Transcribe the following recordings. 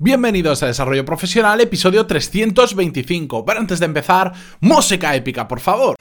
Bienvenidos a Desarrollo Profesional, episodio 325. Pero antes de empezar, música épica, por favor.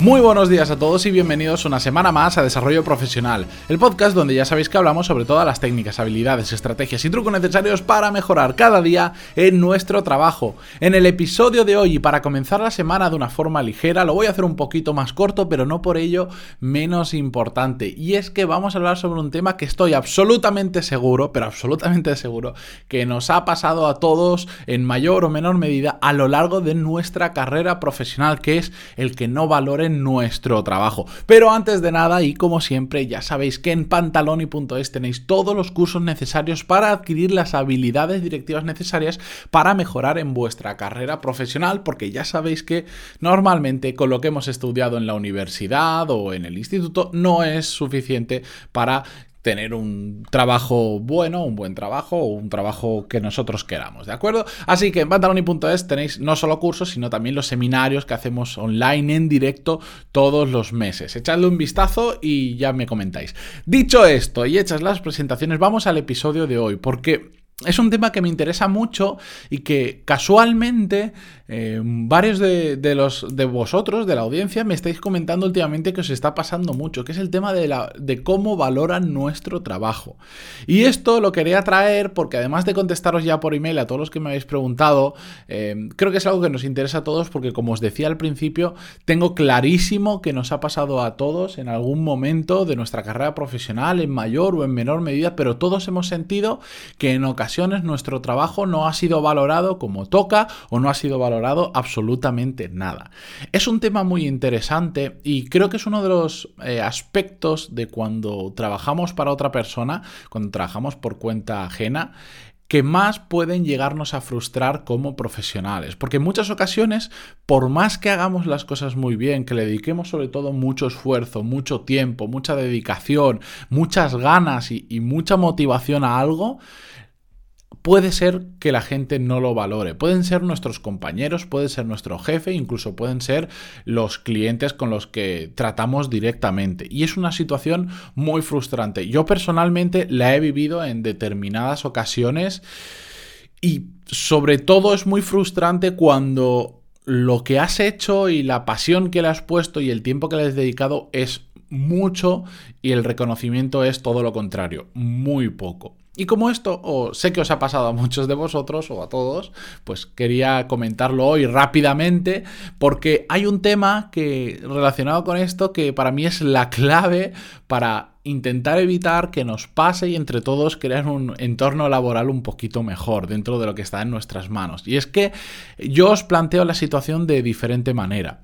Muy buenos días a todos y bienvenidos una semana más a Desarrollo Profesional, el podcast donde ya sabéis que hablamos sobre todas las técnicas, habilidades, estrategias y trucos necesarios para mejorar cada día en nuestro trabajo. En el episodio de hoy y para comenzar la semana de una forma ligera, lo voy a hacer un poquito más corto, pero no por ello menos importante. Y es que vamos a hablar sobre un tema que estoy absolutamente seguro, pero absolutamente seguro, que nos ha pasado a todos en mayor o menor medida a lo largo de nuestra carrera profesional, que es el que no valoren nuestro trabajo. Pero antes de nada, y como siempre, ya sabéis que en pantaloni.es tenéis todos los cursos necesarios para adquirir las habilidades directivas necesarias para mejorar en vuestra carrera profesional, porque ya sabéis que normalmente con lo que hemos estudiado en la universidad o en el instituto no es suficiente para tener un trabajo bueno, un buen trabajo o un trabajo que nosotros queramos, ¿de acuerdo? Así que en pantaloni.es tenéis no solo cursos, sino también los seminarios que hacemos online en directo todos los meses. Echadle un vistazo y ya me comentáis. Dicho esto y hechas las presentaciones, vamos al episodio de hoy, porque es un tema que me interesa mucho y que casualmente eh, varios de, los, de vosotros, de la audiencia, me estáis comentando últimamente que os está pasando mucho, que es el tema de, la, de cómo valoran nuestro trabajo. Y esto lo quería traer porque además de contestaros ya por email a todos los que me habéis preguntado, eh, creo que es algo que nos interesa a todos porque como os decía al principio, tengo clarísimo que nos ha pasado a todos en algún momento de nuestra carrera profesional, en mayor o en menor medida, pero todos hemos sentido que en ocasiones nuestro trabajo no ha sido valorado como toca o no ha sido valorado absolutamente nada. Es un tema muy interesante y creo que es uno de los eh, aspectos de cuando trabajamos para otra persona, cuando trabajamos por cuenta ajena, que más pueden llegarnos a frustrar como profesionales. Porque en muchas ocasiones, por más que hagamos las cosas muy bien, que le dediquemos sobre todo mucho esfuerzo, mucho tiempo, mucha dedicación, muchas ganas y, y mucha motivación a algo, puede ser que la gente no lo valore. Pueden ser nuestros compañeros, puede ser nuestro jefe, incluso pueden ser los clientes con los que tratamos directamente. Y es una situación muy frustrante. Yo personalmente la he vivido en determinadas ocasiones y sobre todo es muy frustrante cuando lo que has hecho y la pasión que le has puesto y el tiempo que le has dedicado es mucho y el reconocimiento es todo lo contrario, muy poco. Y como esto o sé que os ha pasado a muchos de vosotros o a todos, pues quería comentarlo hoy rápidamente porque hay un tema que relacionado con esto que para mí es la clave para intentar evitar que nos pase y entre todos crear un entorno laboral un poquito mejor dentro de lo que está en nuestras manos. Y es que yo os planteo la situación de diferente manera.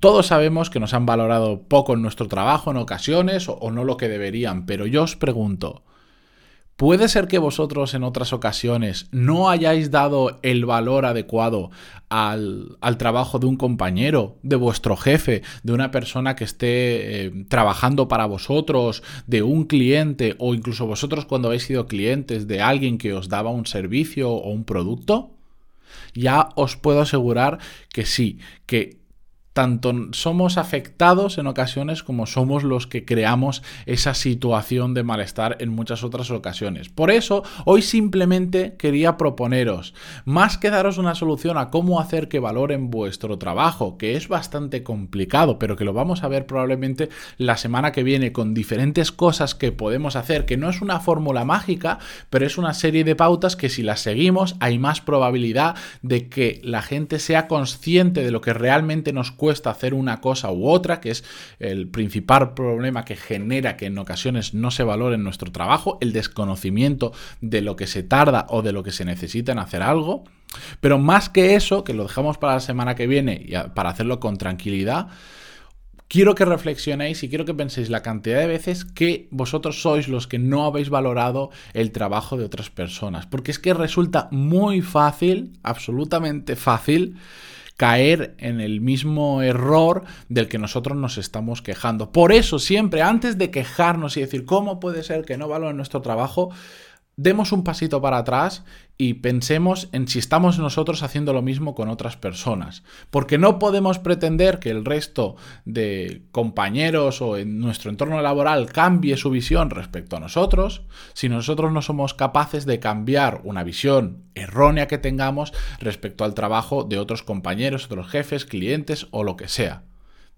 Todos sabemos que nos han valorado poco en nuestro trabajo en ocasiones o, o no lo que deberían, pero yo os pregunto, Puede ser que vosotros en otras ocasiones no hayáis dado el valor adecuado al, trabajo de un compañero, de vuestro jefe, de una persona que esté eh, trabajando para vosotros, de un cliente o incluso vosotros cuando habéis sido clientes de alguien que os daba un servicio o un producto. Ya os puedo asegurar que sí, que tanto somos afectados en ocasiones como somos los que creamos esa situación de malestar en muchas otras ocasiones. Por eso, hoy simplemente quería proponeros, más que daros una solución a cómo hacer que valoren vuestro trabajo, que es bastante complicado, pero que lo vamos a ver probablemente la semana que viene con diferentes cosas que podemos hacer, que no es una fórmula mágica, pero es una serie de pautas que si las seguimos hay más probabilidad de que la gente sea consciente de lo que realmente nos cuesta cuesta hacer una cosa u otra, que es el principal problema que genera que en ocasiones no se valore nuestro trabajo, el desconocimiento de lo que se tarda o de lo que se necesita en hacer algo. Pero más que eso, que lo dejamos para la semana que viene y para hacerlo con tranquilidad, quiero que reflexionéis y quiero que penséis la cantidad de veces que vosotros sois los que no habéis valorado el trabajo de otras personas. Porque es que resulta muy fácil, absolutamente fácil, caer en el mismo error del que nosotros nos estamos quejando. Por eso siempre, antes de quejarnos y decir, ¿cómo puede ser que no valoren nuestro trabajo? Demos un pasito para atrás y pensemos en si estamos nosotros haciendo lo mismo con otras personas. Porque no podemos pretender que el resto de compañeros o en nuestro entorno laboral cambie su visión respecto a nosotros si nosotros no somos capaces de cambiar una visión errónea que tengamos respecto al trabajo de otros compañeros, otros jefes, clientes o lo que sea.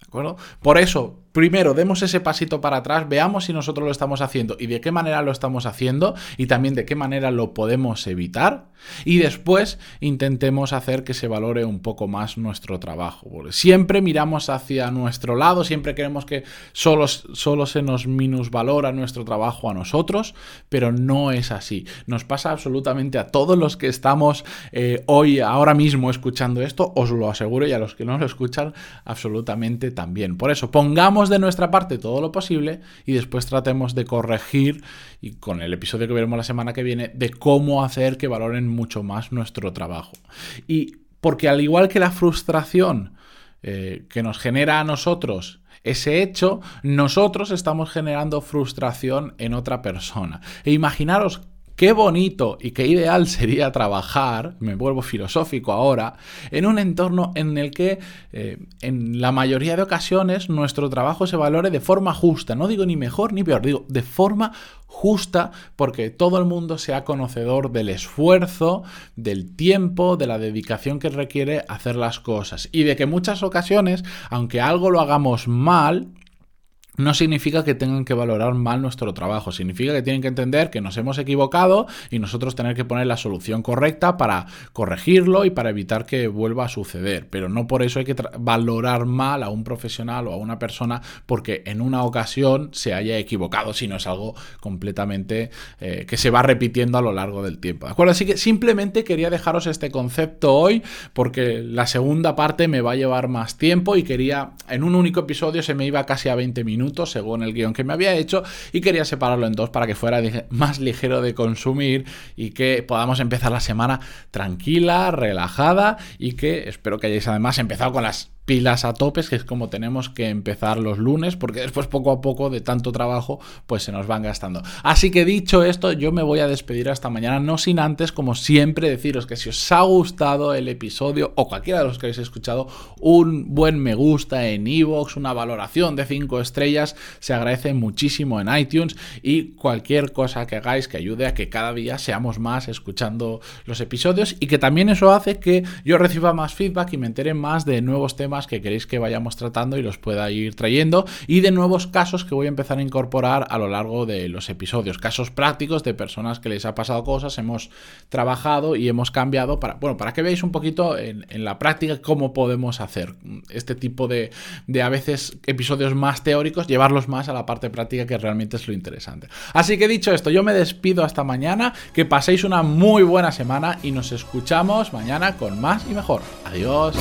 ¿De acuerdo? Por eso, primero demos ese pasito para atrás, veamos si nosotros lo estamos haciendo y de qué manera lo estamos haciendo y también de qué manera lo podemos evitar. Y después intentemos hacer que se valore un poco más nuestro trabajo. siempre miramos hacia nuestro lado, siempre queremos que solo, solo se nos minusvalora nuestro trabajo a nosotros, pero no es así. Nos pasa absolutamente a todos los que estamos eh, hoy, ahora mismo escuchando esto, os lo aseguro, y a los que no lo escuchan, absolutamente también. Por eso, pongamos de nuestra parte todo lo posible y después tratemos de corregir, y con el episodio que veremos la semana que viene, de cómo hacer que valoren mucho más nuestro trabajo. Y porque al igual que la frustración eh, que nos genera a nosotros, ese hecho, nosotros estamos generando frustración en otra persona. E imaginaros Qué bonito y qué ideal sería trabajar, me vuelvo filosófico ahora, en un entorno en el que eh, en la mayoría de ocasiones nuestro trabajo se valore de forma justa. No digo ni mejor ni peor, digo de forma justa porque todo el mundo sea conocedor del esfuerzo, del tiempo, de la dedicación que requiere hacer las cosas. Y de que muchas ocasiones, aunque algo lo hagamos mal, no significa que tengan que valorar mal nuestro trabajo, significa que tienen que entender que nos hemos equivocado y nosotros tener que poner la solución correcta para corregirlo y para evitar que vuelva a suceder. Pero no por eso hay que valorar mal a un profesional o a una persona porque en una ocasión se haya equivocado, sino es algo completamente eh, que se va repitiendo a lo largo del tiempo. ¿De acuerdo? Así que simplemente quería dejaros este concepto hoy porque la segunda parte me va a llevar más tiempo y quería, en un único episodio se me iba casi a 20 minutos según el guion que me había hecho y quería separarlo en dos para que fuera más ligero de consumir y que podamos empezar la semana tranquila, relajada y que espero que hayáis además empezado con las pilas a topes, que es como tenemos que empezar los lunes, porque después poco a poco de tanto trabajo, pues se nos van gastando. Así que dicho esto, yo me voy a despedir hasta mañana, no sin antes, como siempre, deciros que si os ha gustado el episodio o cualquiera de los que habéis escuchado, un buen me gusta en iVoox, una valoración de 5 estrellas, se agradece muchísimo en iTunes y cualquier cosa que hagáis que ayude a que cada día seamos más escuchando los episodios y que también eso hace que yo reciba más feedback y me entere más de nuevos temas que queréis que vayamos tratando y los pueda ir trayendo y de nuevos casos que voy a empezar a incorporar a lo largo de los episodios, casos prácticos de personas que les ha pasado cosas, hemos trabajado y hemos cambiado para, bueno, para que veáis un poquito en, la práctica cómo podemos hacer este tipo de, de a veces episodios más teóricos, llevarlos más a la parte práctica que realmente es lo interesante. Así que dicho esto, yo me despido hasta mañana, que paséis una muy buena semana y nos escuchamos mañana con más y mejor. Adiós.